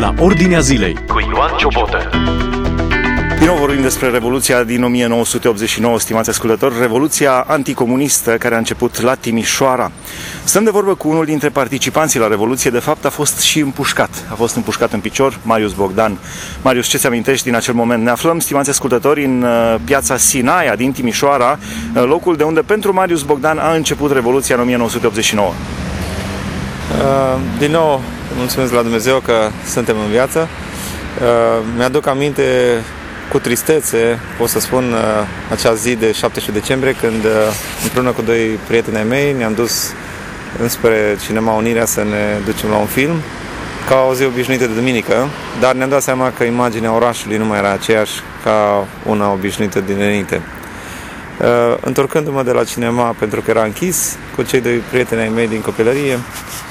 la Ordinea Zilei cu Ioan Ciobotă. Din nou vorbim despre Revoluția din 1989, stimați ascultători, Revoluția anticomunistă care a început la Timișoara. Stăm de vorbă cu unul dintre participanții la Revoluție, de fapt a fost și împușcat. A fost împușcat în picior, Marius Bogdan. Marius, ce ți amintești din acel moment? Ne aflăm, stimați ascultători, în uh, piața Sinaia din Timișoara, uh, locul de unde pentru Marius Bogdan a început Revoluția în 1989. Uh, din nou, mulțumesc la Dumnezeu că suntem în viață. Uh, mi-aduc aminte cu tristețe, pot să spun, uh, acea zi de 17 decembrie, când uh, împreună cu doi prieteni ai mei ne-am dus înspre Cinema Unirea să ne ducem la un film, ca o zi obișnuită de duminică, dar ne-am dat seama că imaginea orașului nu mai era aceeași ca una obișnuită din înainte. Uh, întorcându-mă de la cinema pentru că era închis, cu cei doi prieteni ai mei din copilărie, uh,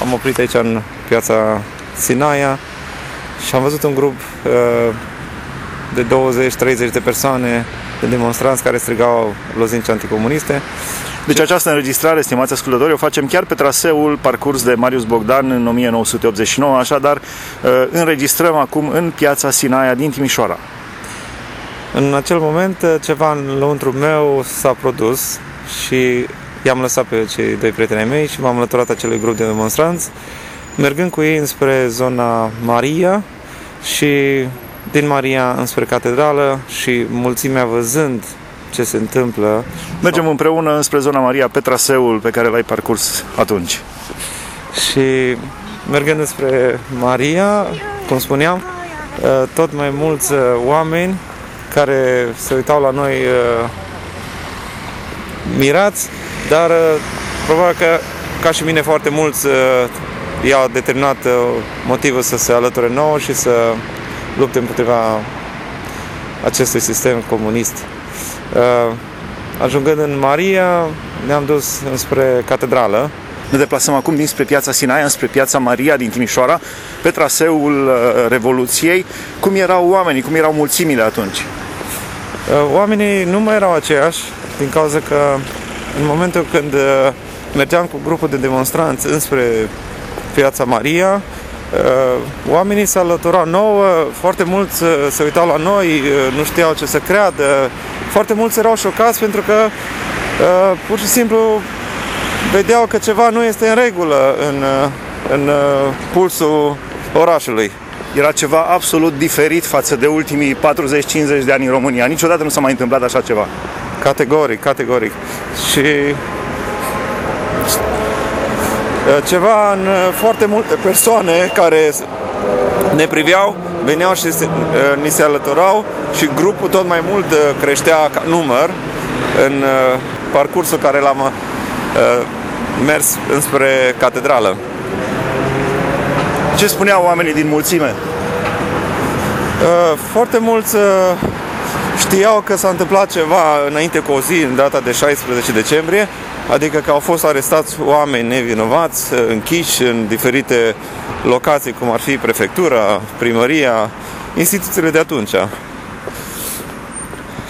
am oprit aici în piața Sinaia și am văzut un grup uh, de 20-30 de persoane, de demonstranți care strigau lozinci anticomuniste. Deci această înregistrare, stimați ascultători, o facem chiar pe traseul parcurs de Marius Bogdan în 1989, așadar uh, înregistrăm acum în piața Sinaia din Timișoara. În acel moment uh, ceva în lăuntru meu s-a produs și i-am lăsat pe cei doi prieteni mei și m-am alăturat acelui grup de demonstranți, mergând cu ei înspre zona Maria și din Maria înspre catedrală și mulțimea văzând ce se întâmplă. Mergem împreună înspre zona Maria pe traseul pe care l-ai parcurs atunci. Și mergând spre Maria, cum spuneam, ă, tot mai mulți ă, oameni care se uitau la noi ă, mirați, dar probabil că ca și mine foarte mulți i-au determinat motivul să se alăture nouă și să lupte împotriva acestui sistem comunist. Uh, ajungând în Maria, ne-am dus înspre catedrală. Ne deplasăm acum dinspre piața Sinaia înspre piața Maria din Timișoara, pe traseul uh, Revoluției. Cum erau oamenii, cum erau mulțimile atunci? Uh, oamenii nu mai erau aceiași, din cauza că în momentul când mergeam cu grupul de demonstranți înspre piața Maria, Uh, oamenii se alăturau nouă, foarte mulți uh, se uitau la noi, uh, nu știau ce să creadă, foarte mulți erau șocați pentru că pur și simplu vedeau că ceva nu este în regulă în, în pulsul orașului. Era ceva absolut diferit față de ultimii 40-50 de ani în România. Niciodată nu s-a mai întâmplat așa ceva. Categoric, categoric. Și Eh, ceva în eh, foarte multe persoane care ne priveau, veneau și se, eh, ni se alăturau și grupul tot mai mult creștea ca număr în parcursul care l-am mers înspre catedrală. Ce spuneau oamenii din mulțime? Foarte mulți știau că s-a întâmplat ceva înainte cu o zi, în data de 16 decembrie, adică că au fost arestați oameni nevinovați, închiși în diferite locații, cum ar fi prefectura, primăria, instituțiile de atunci.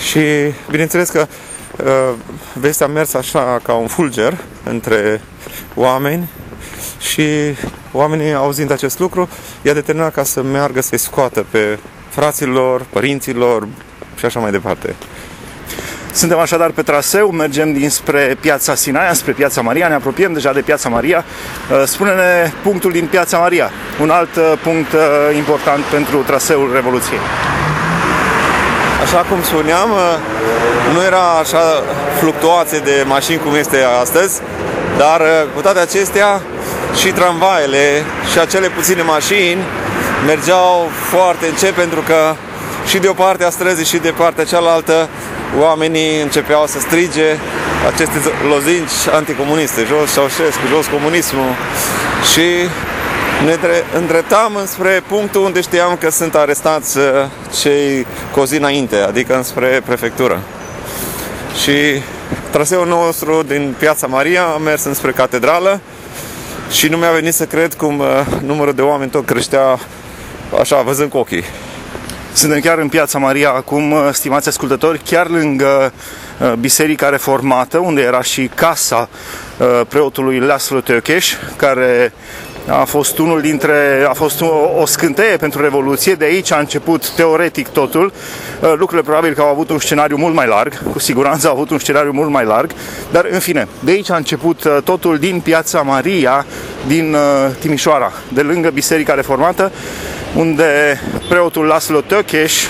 Și bineînțeles că uh, vestea a mers așa ca un fulger între oameni și oamenii auzind acest lucru i-a determinat ca să meargă să-i scoată pe fraților, părinților și așa mai departe. Suntem așadar pe traseu, mergem dinspre piața Sinaia, spre piața Maria, ne apropiem deja de piața Maria. Uh, spune-ne punctul din piața Maria, un alt uh, punct uh, important pentru traseul Revoluției. Așa cum spuneam, nu era așa fluctuație de mașini cum este astăzi, dar cu toate acestea și tramvaiele și acele puține mașini mergeau foarte încet pentru că și de o parte a străzii și de partea cealaltă oamenii începeau să strige aceste lozinci anticomuniste, jos Ceaușescu, jos comunismul și ne îndreptam înspre punctul unde știam că sunt arestați uh, cei cozi înainte, adică înspre prefectură. Și traseul nostru din Piața Maria a mers înspre catedrală și nu mi-a venit să cred cum uh, numărul de oameni tot creștea așa, văzând cu ochii. Suntem chiar în Piața Maria acum, uh, stimați ascultători, chiar lângă uh, Biserica Reformată, unde era și casa uh, preotului Laszlo Tökes, care a fost unul dintre, a fost o, o scânteie pentru Revoluție, de aici a început teoretic totul. Uh, lucrurile probabil că au avut un scenariu mult mai larg, cu siguranță au avut un scenariu mult mai larg, dar în fine, de aici a început uh, totul din Piața Maria, din uh, Timișoara, de lângă Biserica Reformată, unde preotul Laslo Tökeș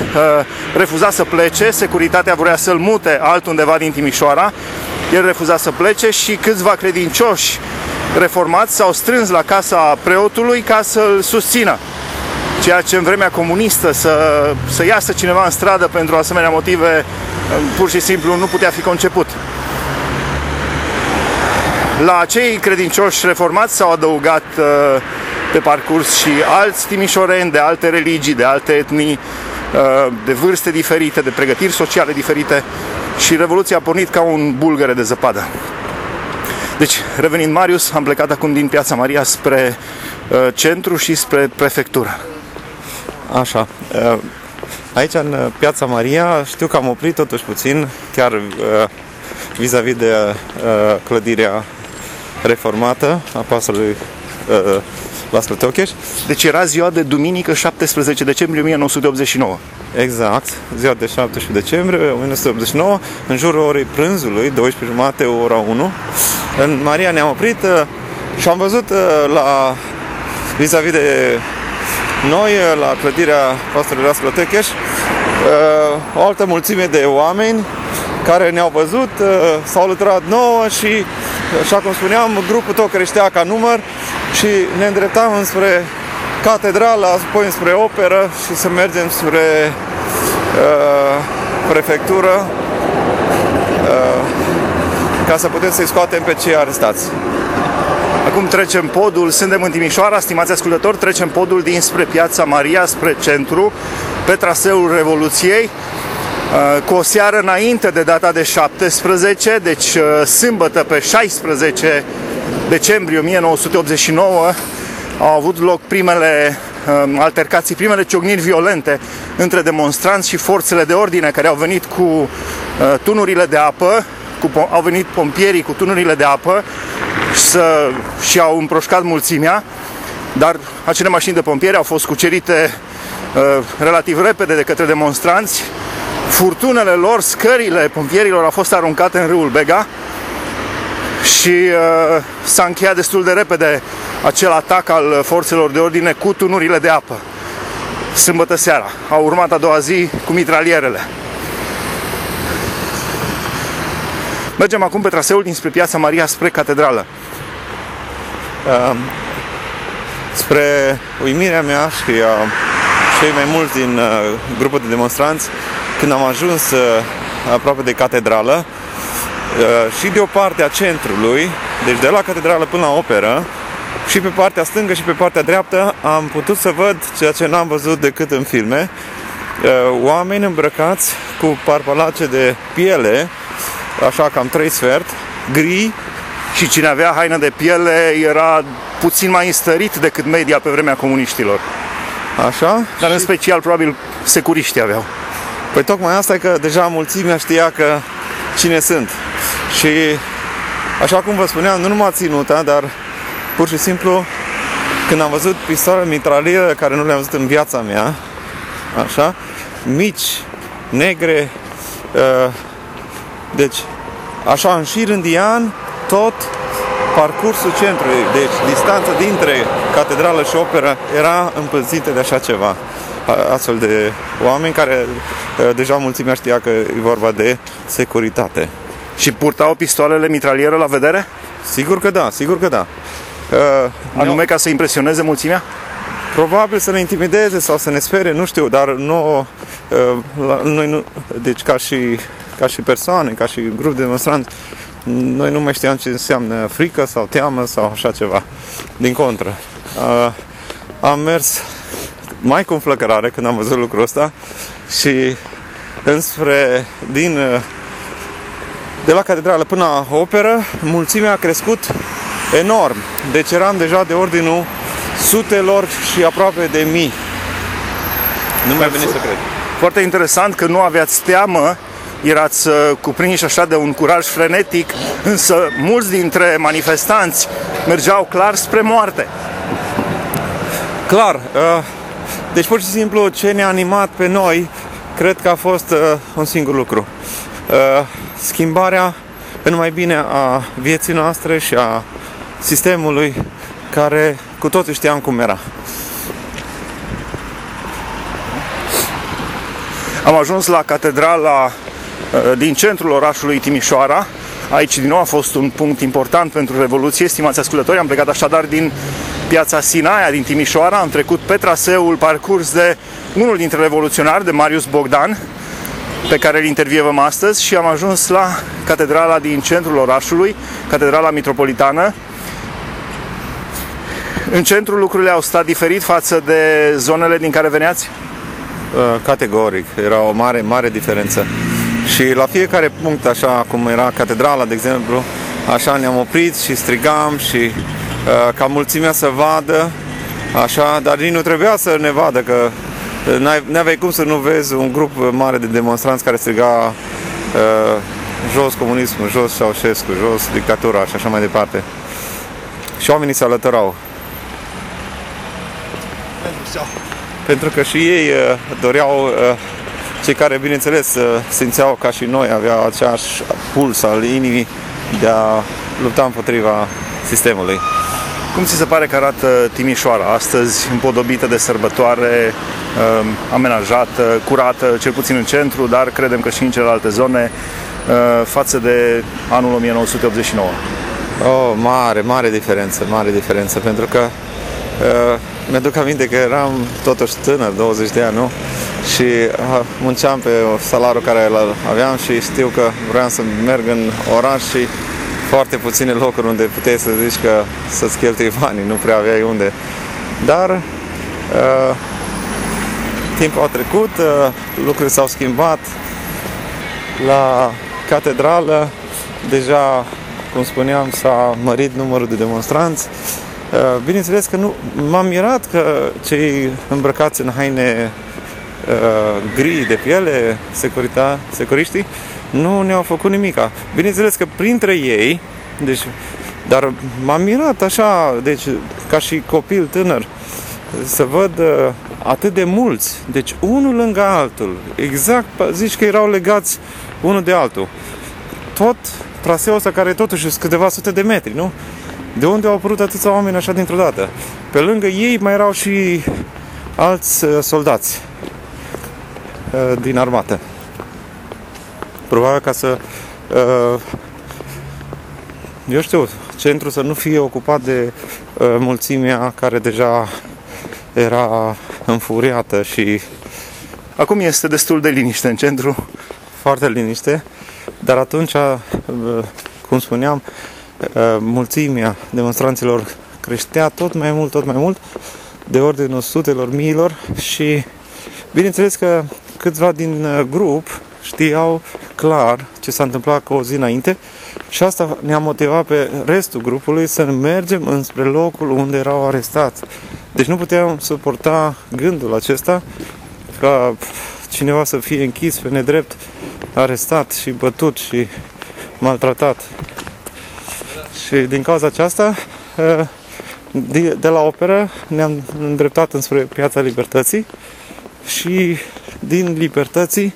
refuza să plece, securitatea vrea să-l mute altundeva din Timișoara, el refuza să plece și câțiva credincioși reformați s-au strâns la casa preotului ca să-l susțină. Ceea ce în vremea comunistă să, să iasă cineva în stradă pentru asemenea motive pur și simplu nu putea fi conceput. La acei credincioși reformați s-au adăugat uh, pe parcurs și alți timișoreni de alte religii, de alte etnii, uh, de vârste diferite, de pregătiri sociale diferite și Revoluția a pornit ca un bulgăre de zăpadă. Deci, revenind Marius, am plecat acum din Piața Maria spre uh, centru și spre prefectură. Așa. Uh, aici, în Piața Maria, știu că am oprit totuși puțin, chiar uh, vis-a-vis de uh, clădirea reformată a pastorului uh, Laslo Teocheș. Deci era ziua de duminică 17 decembrie 1989. Exact, ziua de 17 decembrie 1989, în jurul orei prânzului, 12 jumate, ora 1. În Maria ne-am oprit uh, și am văzut uh, la vis-a-vis de noi, uh, la clădirea pastorului Laslo Techeș, o altă mulțime de oameni care ne-au văzut, s-au alăturat nouă și, așa cum spuneam, grupul tot creștea ca număr și ne îndreptam înspre catedrală, apoi spre operă și să mergem spre uh, prefectură uh, ca să putem să-i scoatem pe cei arestați. Acum trecem podul, suntem în Timișoara, stimați ascultători, trecem podul dinspre Piața Maria, spre centru, pe traseul Revoluției, uh, cu o seară înainte de data de 17, deci uh, sâmbătă pe 16 decembrie 1989, au avut loc primele um, altercații, primele ciocniri violente între demonstranți și forțele de ordine care au venit cu uh, tunurile de apă, cu, au venit pompierii cu tunurile de apă să, și au împroșcat mulțimea, dar acele mașini de pompieri au fost cucerite uh, relativ repede de către demonstranți. Furtunele lor, scările pompierilor au fost aruncate în râul Bega și uh, s-a încheiat destul de repede acel atac al forțelor de ordine cu tunurile de apă. Sâmbătă seara. A urmat a doua zi cu mitralierele. Mergem acum pe traseul dinspre Piața Maria spre catedrală. Uh, spre uimirea mea și a cei mai mulți din uh, grupul de demonstranți, când am ajuns uh, aproape de catedrală, uh, și de o parte a centrului, deci de la catedrală până la operă, și pe partea stângă și pe partea dreaptă am putut să văd ceea ce n-am văzut decât în filme. Uh, oameni îmbrăcați cu parpalace de piele, așa cam trei sfert, gri. Și cine avea haină de piele era puțin mai înstărit decât media pe vremea comuniștilor. Așa? Dar și... în special probabil securiștii aveau. Păi tocmai asta e că deja mulțimea știa că cine sunt. Și așa cum vă spuneam, nu numai ținuta, dar Pur și simplu, când am văzut pistoale mitraliere care nu le-am văzut în viața mea, așa, mici, negre, uh, deci, așa, în șir indian, tot parcursul centrului, deci distanța dintre catedrală și operă era împățită de așa ceva. Astfel de oameni care uh, deja mulțimea știa că e vorba de securitate. Și purtau pistoalele mitralieră la vedere? Sigur că da, sigur că da. Uh, Anume ca să impresioneze mulțimea? Probabil să ne intimideze sau să ne spere, nu știu, dar nu, uh, la, noi nu, deci ca și, ca și persoane, ca și grup de demonstranți, noi nu mai știam ce înseamnă frică sau teamă sau așa ceva. Din contră. Uh, am mers mai cu înflăcărare când am văzut lucrul ăsta și înspre din uh, de la catedrală până la operă, mulțimea a crescut enorm. Deci eram deja de ordinul sutelor și aproape de mii. Nu mai vine să cred. Foarte interesant că nu aveați teamă, erați uh, cuprinși așa de un curaj frenetic, însă mulți dintre manifestanți mergeau clar spre moarte. Clar, uh, deci pur și simplu ce ne-a animat pe noi, cred că a fost uh, un singur lucru. Uh, schimbarea în mai bine a vieții noastre și a sistemului care cu toții știam cum era. Am ajuns la catedrala uh, din centrul orașului Timișoara. Aici din nou a fost un punct important pentru Revoluție, stimați ascultători. Am plecat așadar din piața Sinaia din Timișoara, am trecut pe traseul parcurs de unul dintre revoluționari, de Marius Bogdan, pe care îl intervievăm astăzi și am ajuns la catedrala din centrul orașului, catedrala mitropolitană. În centru lucrurile au stat diferit față de zonele din care veneați? Uh, categoric, era o mare, mare diferență. Și la fiecare punct, așa cum era catedrala, de exemplu, așa ne-am oprit și strigam și uh, ca mulțimea să vadă, așa, dar nici nu trebuia să ne vadă, că uh, n-aveai cum să nu vezi un grup mare de demonstranți care striga uh, jos comunismul, jos Ceausescu, jos dictatura și așa mai departe. Și oamenii se alătărau. Pentru că și ei uh, doreau, uh, cei care, bineînțeles, uh, simțeau ca și noi, aveau aceeași puls al inimii de a lupta împotriva sistemului. Cum ți se pare că arată Timișoara astăzi, împodobită de sărbătoare, amenajată, curată, cel puțin în centru, dar credem că și în celelalte zone, față de anul 1989? Oh, mare, mare diferență, mare diferență, pentru că uh, mi-aduc aminte că eram totuși tânăr, 20 de ani, nu? Și uh, munceam pe salariul care îl aveam și știu că vreau să merg în oraș și foarte puține locuri unde puteai să zici că să-ți cheltui banii, nu prea aveai unde. Dar uh, timpul a trecut, uh, lucrurile s-au schimbat. La catedrală deja, cum spuneam, s-a mărit numărul de demonstranți. Uh, bineînțeles că nu m-am mirat că cei îmbrăcați în haine uh, gri de piele, securita, securiștii, nu ne-au făcut nimica. Bineînțeles că printre ei, deci, dar m-am mirat așa, deci ca și copil tânăr, să văd uh, atât de mulți, deci unul lângă altul, exact, zici că erau legați unul de altul. Tot traseul ăsta care totuși sunt câteva sute de metri, nu? De unde au apărut atâția oameni așa dintr-o dată? Pe lângă ei mai erau și alți uh, soldați uh, din armată. Probabil ca să uh, eu știu, centrul să nu fie ocupat de mulțimea care deja era înfuriată și acum este destul de liniște în centru. Foarte liniște, dar atunci, cum spuneam, Uh, mulțimea demonstranților creștea tot mai mult, tot mai mult, de ordinul sutelor miilor și bineînțeles că câțiva din uh, grup știau clar ce s-a întâmplat cu o zi înainte și asta ne-a motivat pe restul grupului să mergem înspre locul unde erau arestați. Deci nu puteam suporta gândul acesta ca cineva să fie închis pe nedrept, arestat și bătut și maltratat. Și din cauza aceasta, ă, de la operă ne-am îndreptat înspre Piața Libertății și din Libertății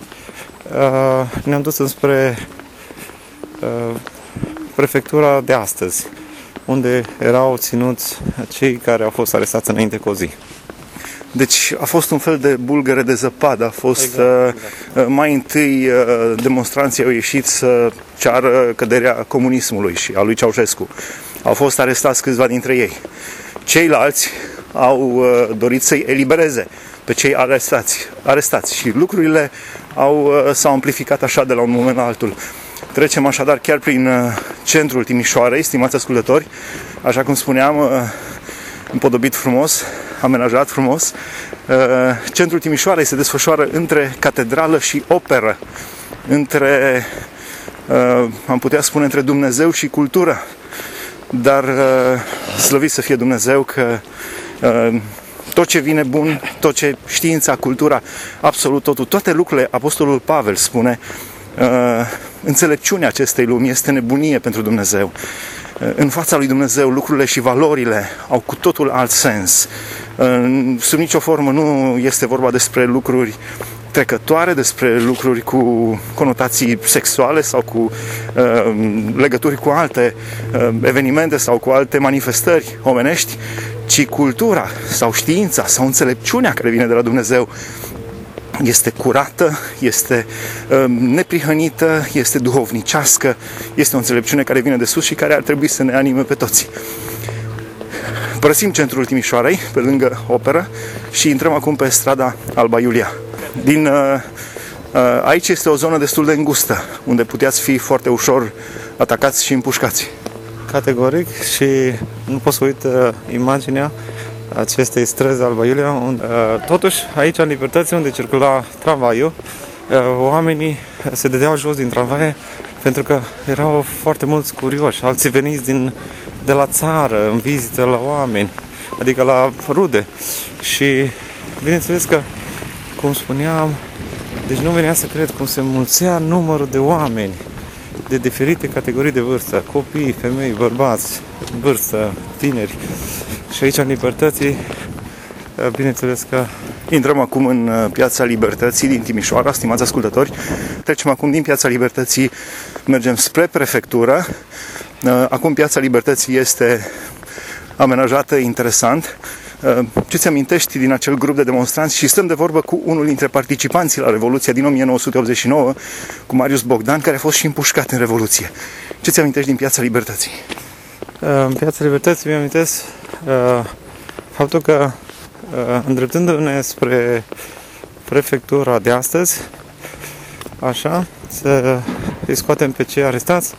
ă, ne-am dus înspre ă, prefectura de astăzi, unde erau ținuți cei care au fost arestați înainte cu o zi. Deci a fost un fel de bulgăre de zăpadă. A fost exact, exact. mai întâi demonstranții au ieșit să ceară căderea comunismului și a lui Ceaușescu. Au fost arestați câțiva dintre ei. Ceilalți au uh, dorit să-i elibereze pe cei arestați, arestați și lucrurile au, uh, s-au amplificat așa de la un moment la altul. Trecem așadar chiar prin uh, centrul Timișoarei, stimați ascultători, așa cum spuneam, împodobit frumos, amenajat frumos. Centrul Timișoarei se desfășoară între catedrală și operă, între uh, am putea spune între Dumnezeu și cultură. Dar uh, slăvit să fie Dumnezeu că uh, tot ce vine bun, tot ce știința, cultura, absolut totul, toate lucrurile, Apostolul Pavel spune, uh, înțelepciunea acestei lumi este nebunie pentru Dumnezeu. Uh, în fața lui Dumnezeu lucrurile și valorile au cu totul alt sens. Sub nicio formă nu este vorba despre lucruri trecătoare, despre lucruri cu conotații sexuale sau cu uh, legături cu alte uh, evenimente sau cu alte manifestări omenești, ci cultura sau știința sau înțelepciunea care vine de la Dumnezeu este curată, este uh, neprihănită, este duhovnicească, este o înțelepciune care vine de sus și care ar trebui să ne anime pe toți. Părăsim centrul Timișoarei, pe lângă operă, și intrăm acum pe strada Alba Iulia. Din, uh, uh, aici este o zonă destul de îngustă, unde puteți fi foarte ușor atacați și împușcați. Categoric și nu pot să uit uh, imaginea acestei străzi Alba Iulia, unde, uh, totuși aici în Libertății, unde circula tramvaiul, uh, oamenii se dădeau jos din tramvaie pentru că erau foarte mulți curioși, alții veniți din, de la țară, în vizită la oameni, adică la rude. Și bineînțeles că cum spuneam, deci nu venea să cred cum se mulțea numărul de oameni de diferite categorii de vârstă, copii, femei, bărbați, vârstă, tineri. Și aici, în Libertății, bineînțeles că Intrăm acum în uh, Piața Libertății din Timișoara, stimați ascultători. Trecem acum din Piața Libertății, mergem spre prefectură. Uh, acum Piața Libertății este amenajată interesant. Uh, ce ți amintești din acel grup de demonstranți și stăm de vorbă cu unul dintre participanții la Revoluția din 1989, cu Marius Bogdan, care a fost și împușcat în Revoluție. Ce ți amintești din Piața Libertății? Uh, în Piața Libertății mi amintesc uh, faptul că îndreptându-ne spre prefectura de astăzi, așa, să îi scoatem pe cei arestați,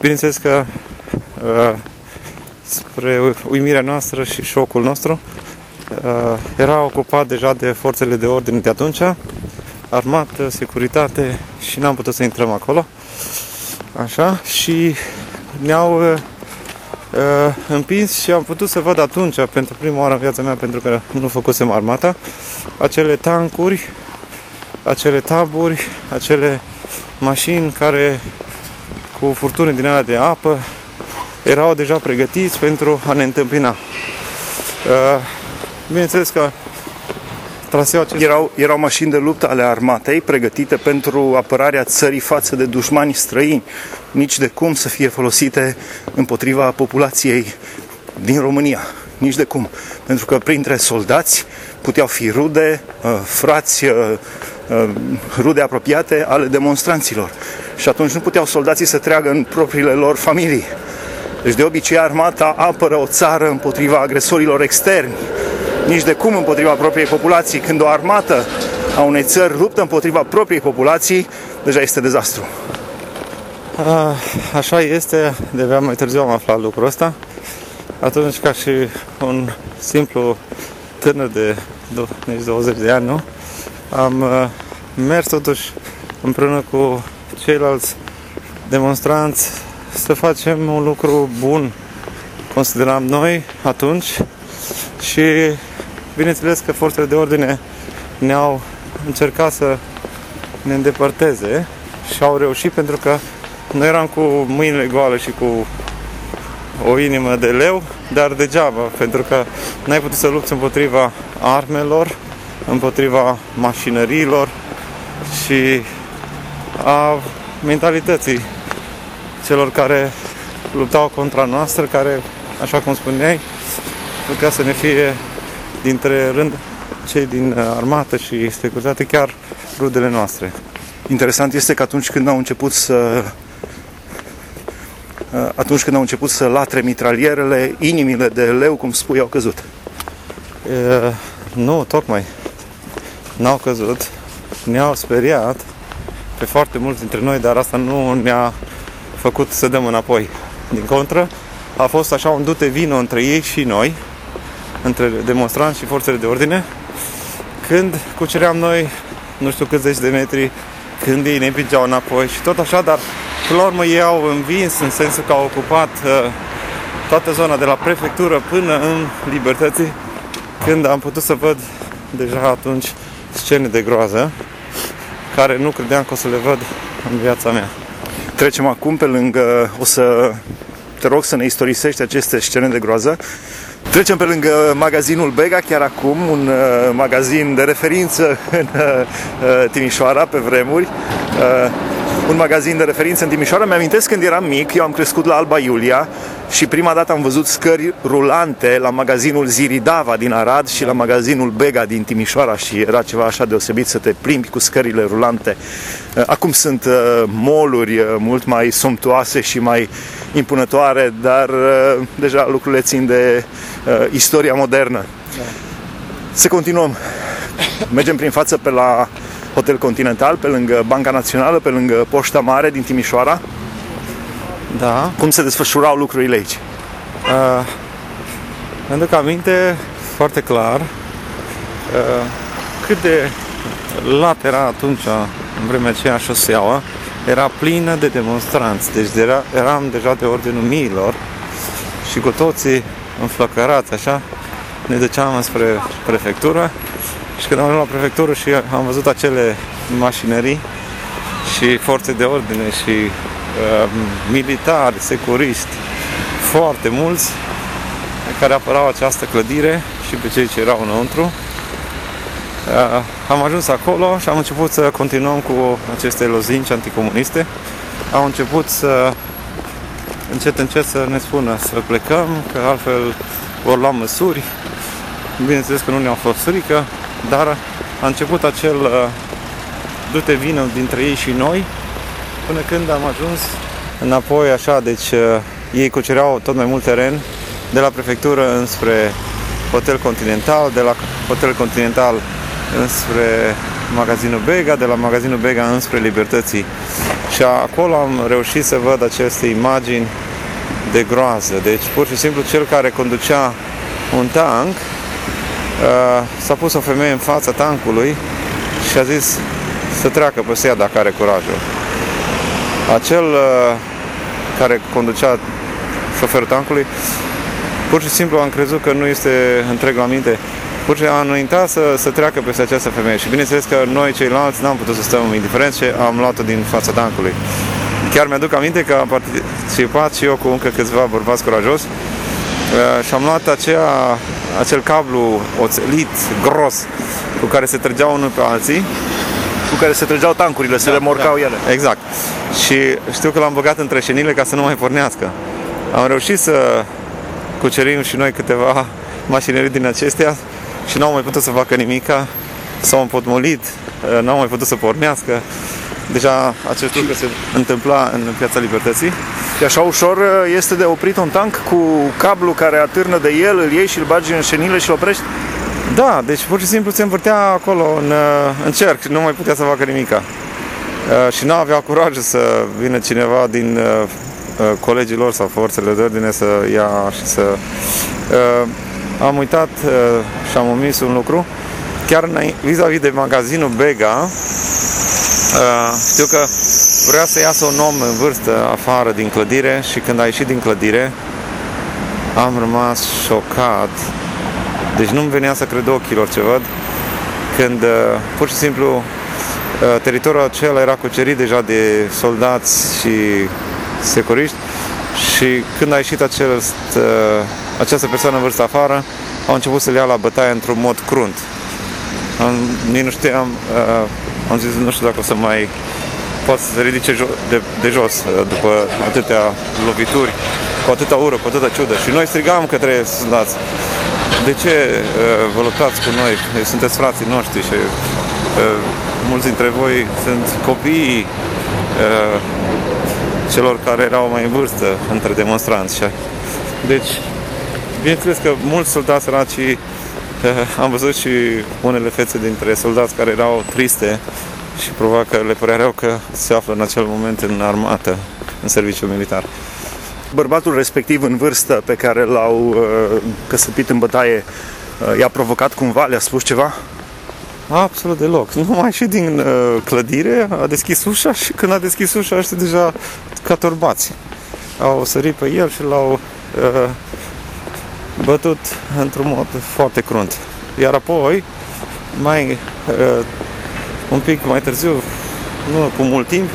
bineînțeles că spre uimirea noastră și șocul nostru, uh, era ocupat deja de forțele de ordine de atunci, armată, securitate și n-am putut să intrăm acolo. Așa, și ne-au uh, uh, împins și am putut să văd atunci, pentru prima oară în viața mea, pentru că nu făcusem armata, acele tancuri, acele taburi, acele mașini care cu furtuni din alea de apă erau deja pregătiți pentru a ne întâmpina. Uh, bineînțeles că traseul acesta... Erau, erau mașini de luptă ale armatei pregătite pentru apărarea țării față de dușmani străini, nici de cum să fie folosite împotriva populației din România. Nici de cum. Pentru că printre soldați puteau fi rude, uh, frați, uh, rude apropiate ale demonstranților. Și atunci nu puteau soldații să treagă în propriile lor familii. Deci de obicei armata apără o țară împotriva agresorilor externi, nici de cum împotriva propriei populații. Când o armată a unei țări luptă împotriva propriei populații, deja este dezastru. A, așa este, de abia mai târziu am aflat lucrul ăsta. Atunci ca și un simplu tânăr de 20 de ani, nu? Am uh, mers totuși împreună cu ceilalți demonstranți să facem un lucru bun, consideram noi atunci și bineînțeles că forțele de ordine ne-au încercat să ne îndepărteze și au reușit pentru că noi eram cu mâinile goale și cu o inimă de leu, dar degeaba, pentru că n-ai putut să lupți împotriva armelor, împotriva mașinăriilor și a mentalității celor care luptau contra noastră, care, așa cum spuneai, putea să ne fie dintre rând cei din armată și securitate chiar rudele noastre. Interesant este că atunci când au început să atunci când au început să latre mitralierele, inimile de leu, cum spui, au căzut. E, nu, tocmai. N-au căzut. Ne-au speriat pe foarte mulți dintre noi, dar asta nu ne-a făcut să dăm înapoi. Din contră, a fost așa un dute vino între ei și noi, între demonstranți și forțele de ordine, când cuceream noi nu știu câți zeci de metri, când ei ne împingeau înapoi și tot așa, dar până la urmă ei au învins în sensul că au ocupat uh, toată zona de la prefectură până în Libertății, când am putut să văd deja atunci scene de groază, care nu credeam că o să le văd în viața mea. Trecem acum pe lângă, o să te rog să ne istorisești aceste scene de groază. Trecem pe lângă magazinul Bega chiar acum, un uh, magazin de referință în uh, Timișoara pe vremuri. Uh, un magazin de referință în Timișoara. Mi-amintesc când eram mic, eu am crescut la Alba Iulia și prima dată am văzut scări rulante la magazinul Ziridava din Arad și la magazinul Bega din Timișoara și era ceva așa deosebit să te plimbi cu scările rulante. Uh, acum sunt uh, moluri uh, mult mai somptuoase și mai impunătoare, dar deja lucrurile țin de istoria modernă. Da. Să continuăm. Mergem prin față pe la Hotel Continental, pe lângă Banca Națională, pe lângă Poșta Mare din Timișoara. Da. Cum se desfășurau lucrurile aici? Uh, îmi aduc aminte foarte clar uh, cât de lat era atunci, în vremea aceea șoseaua, era plină de demonstranți. Deci era, eram deja de ordinul miilor și cu toții înflăcărați așa, ne duceam spre prefectură și când am ajuns la prefectură și am văzut acele mașinării și forțe de ordine și uh, militari, securiști, foarte mulți care apărau această clădire și pe cei ce erau înăuntru. Uh, am ajuns acolo și am început să continuăm cu aceste lozinci anticomuniste. Am început să încet încet să ne spună să plecăm, că altfel vor lua măsuri. Bineînțeles că nu ne-au fost frică, dar a început acel uh, dute vină dintre ei și noi, până când am ajuns înapoi așa, deci uh, ei cucereau tot mai mult teren de la prefectură înspre Hotel Continental, de la Hotel Continental înspre magazinul Bega, de la magazinul Bega înspre Libertății. Și acolo am reușit să văd aceste imagini de groază. Deci, pur și simplu, cel care conducea un tank Uh, s-a pus o femeie în fața tancului și a zis să treacă pe ea dacă are curajul. Acel uh, care conducea șoferul tancului, pur și simplu am crezut că nu este întreg la minte. Pur și am înaintat să, să treacă peste această femeie și bineînțeles că noi ceilalți n-am putut să stăm indiferenți și am luat-o din fața tancului. Chiar mi-aduc aminte că am participat și eu cu încă câțiva bărbați curajos uh, și am luat aceea acel cablu oțelit, gros, cu care se trăgeau unul pe alții. Cu care se trăgeau tancurile, se da, remorcau da. ele. Exact. Și știu că l-am băgat între șenile ca să nu mai pornească. Am reușit să cucerim și noi câteva mașinării din acestea și n-au mai putut să facă nimica, s-au împotmolit, n-au mai putut să pornească. Deja acest lucru se întâmpla în Piața Libertății. Și așa ușor uh, este de oprit un tank cu cablu care atârnă de el, îl iei și îl bagi în șenile și îl oprești? Da, deci pur și simplu se învârtea acolo în, uh, în cerc, nu mai putea să facă nimica. Uh, și nu avea curaj să vină cineva din uh, uh, colegii lor sau forțele de ordine să ia și să... Uh, am uitat uh, și am omis un lucru. Chiar vis-a-vis de magazinul Bega, uh, știu că Vrea să iasă un om în vârstă afară din clădire și când a ieșit din clădire am rămas șocat. Deci nu-mi venea să cred ochilor ce văd când uh, pur și simplu uh, teritoriul acela era cucerit deja de soldați și securiști și când a ieșit acel, uh, această persoană în vârstă afară, au început să le ia la bătaie într-un mod crunt. Am, nici nu știam, uh, am zis, nu știu dacă o să mai poate să se ridice de, de jos uh, după atâtea lovituri, cu atâta ură, cu atâta ciudă. Și noi strigam către soldați, de ce uh, vă luptați cu noi? Sunteți frații noștri și uh, mulți dintre voi sunt copiii uh, celor care erau mai în vârstă între demonstranți. Deci, bineînțeles că mulți soldați săraci uh, am văzut și unele fețe dintre soldați care erau triste și probabil că le părea rău că se află în acel moment în armată, în serviciu militar. Bărbatul respectiv în vârstă pe care l-au uh, căsăpit în bătaie uh, i-a provocat cumva, le-a spus ceva? Absolut deloc. Nu mai și din uh, clădire, a deschis ușa și când a deschis ușa ăștia deja ca torbați. Au sărit pe el și l-au uh, bătut într-un mod foarte crunt. Iar apoi, mai uh, un pic mai târziu, nu cu mult timp,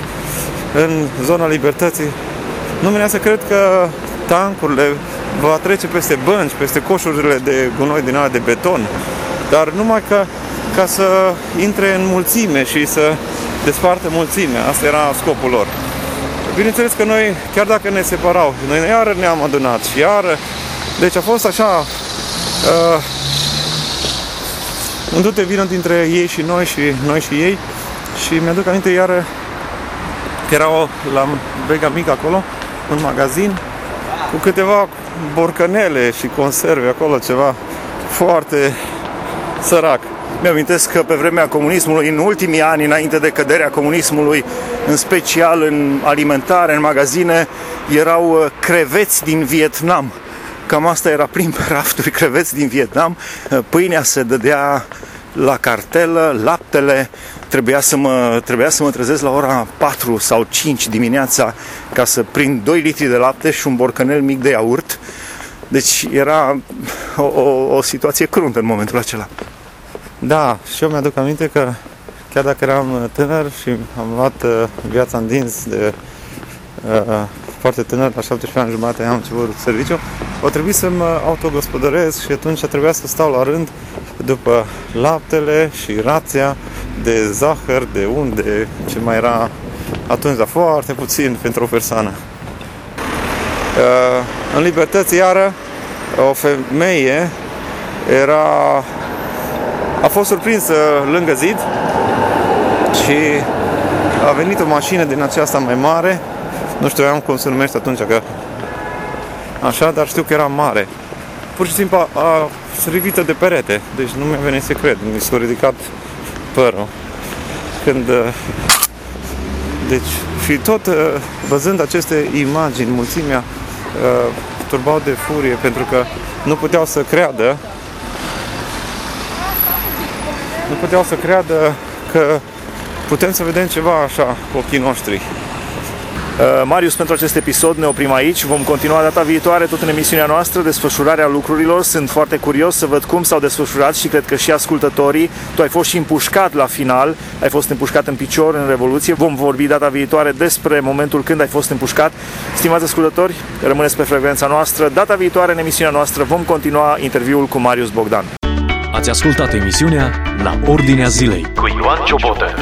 în zona libertății. Nu venea să cred că tancurile, va trece peste bănci, peste coșurile de gunoi din ala de beton, dar numai ca, ca să intre în mulțime și să despartă mulțimea. Asta era scopul lor. Bineînțeles că noi, chiar dacă ne separau, noi iar ne-am adunat și iar... Deci a fost așa... Uh, un dute vină dintre ei și noi și noi și ei și mi-aduc aminte iar că era o, la Bega Mic acolo, un magazin cu câteva borcanele și conserve acolo, ceva foarte sărac. Mi-amintesc că pe vremea comunismului, în ultimii ani, înainte de căderea comunismului, în special în alimentare, în magazine, erau uh, creveți din Vietnam. Cam asta era prin pe rafturi, creveți din Vietnam. Uh, pâinea se dădea la cartelă, laptele, trebuia să mă, trebuia să mă trezesc la ora 4 sau 5 dimineața ca să prind 2 litri de lapte și un borcanel mic de iaurt. Deci era o, o, o situație cruntă în momentul acela. Da, și eu mi-aduc aminte că chiar dacă eram tânăr și am luat uh, viața în dinți de uh, foarte tânăr, la 17 ani jumate am început serviciu, o trebuie să mă autogospodăresc și atunci trebuia să stau la rând după laptele și rația de zahăr, de unde, ce mai era atunci, dar foarte puțin pentru o persoană. Uh, în libertăți, iară, o femeie era a fost surprinsă lângă zid și a venit o mașină din aceasta mai mare, nu știu cum se numește atunci, că așa, dar știu că era mare. Pur și simplu a, a srivită de perete, deci nu mi-a venit să cred, mi s-a ridicat părul. Când uh, deci, și tot uh, văzând aceste imagini, mulțimea uh, turbau de furie pentru că nu puteau să creadă nu puteau să creadă că putem să vedem ceva așa cu ochii noștri. Uh, Marius, pentru acest episod ne oprim aici. Vom continua data viitoare tot în emisiunea noastră, desfășurarea lucrurilor. Sunt foarte curios să văd cum s-au desfășurat și cred că și ascultătorii. Tu ai fost și împușcat la final, ai fost împușcat în picior în Revoluție. Vom vorbi data viitoare despre momentul când ai fost împușcat. Stimați ascultători, rămâneți pe frecvența noastră. Data viitoare în emisiunea noastră vom continua interviul cu Marius Bogdan. Ați ascultat emisiunea La Ordinea Zilei cu Ioan Ciobotă.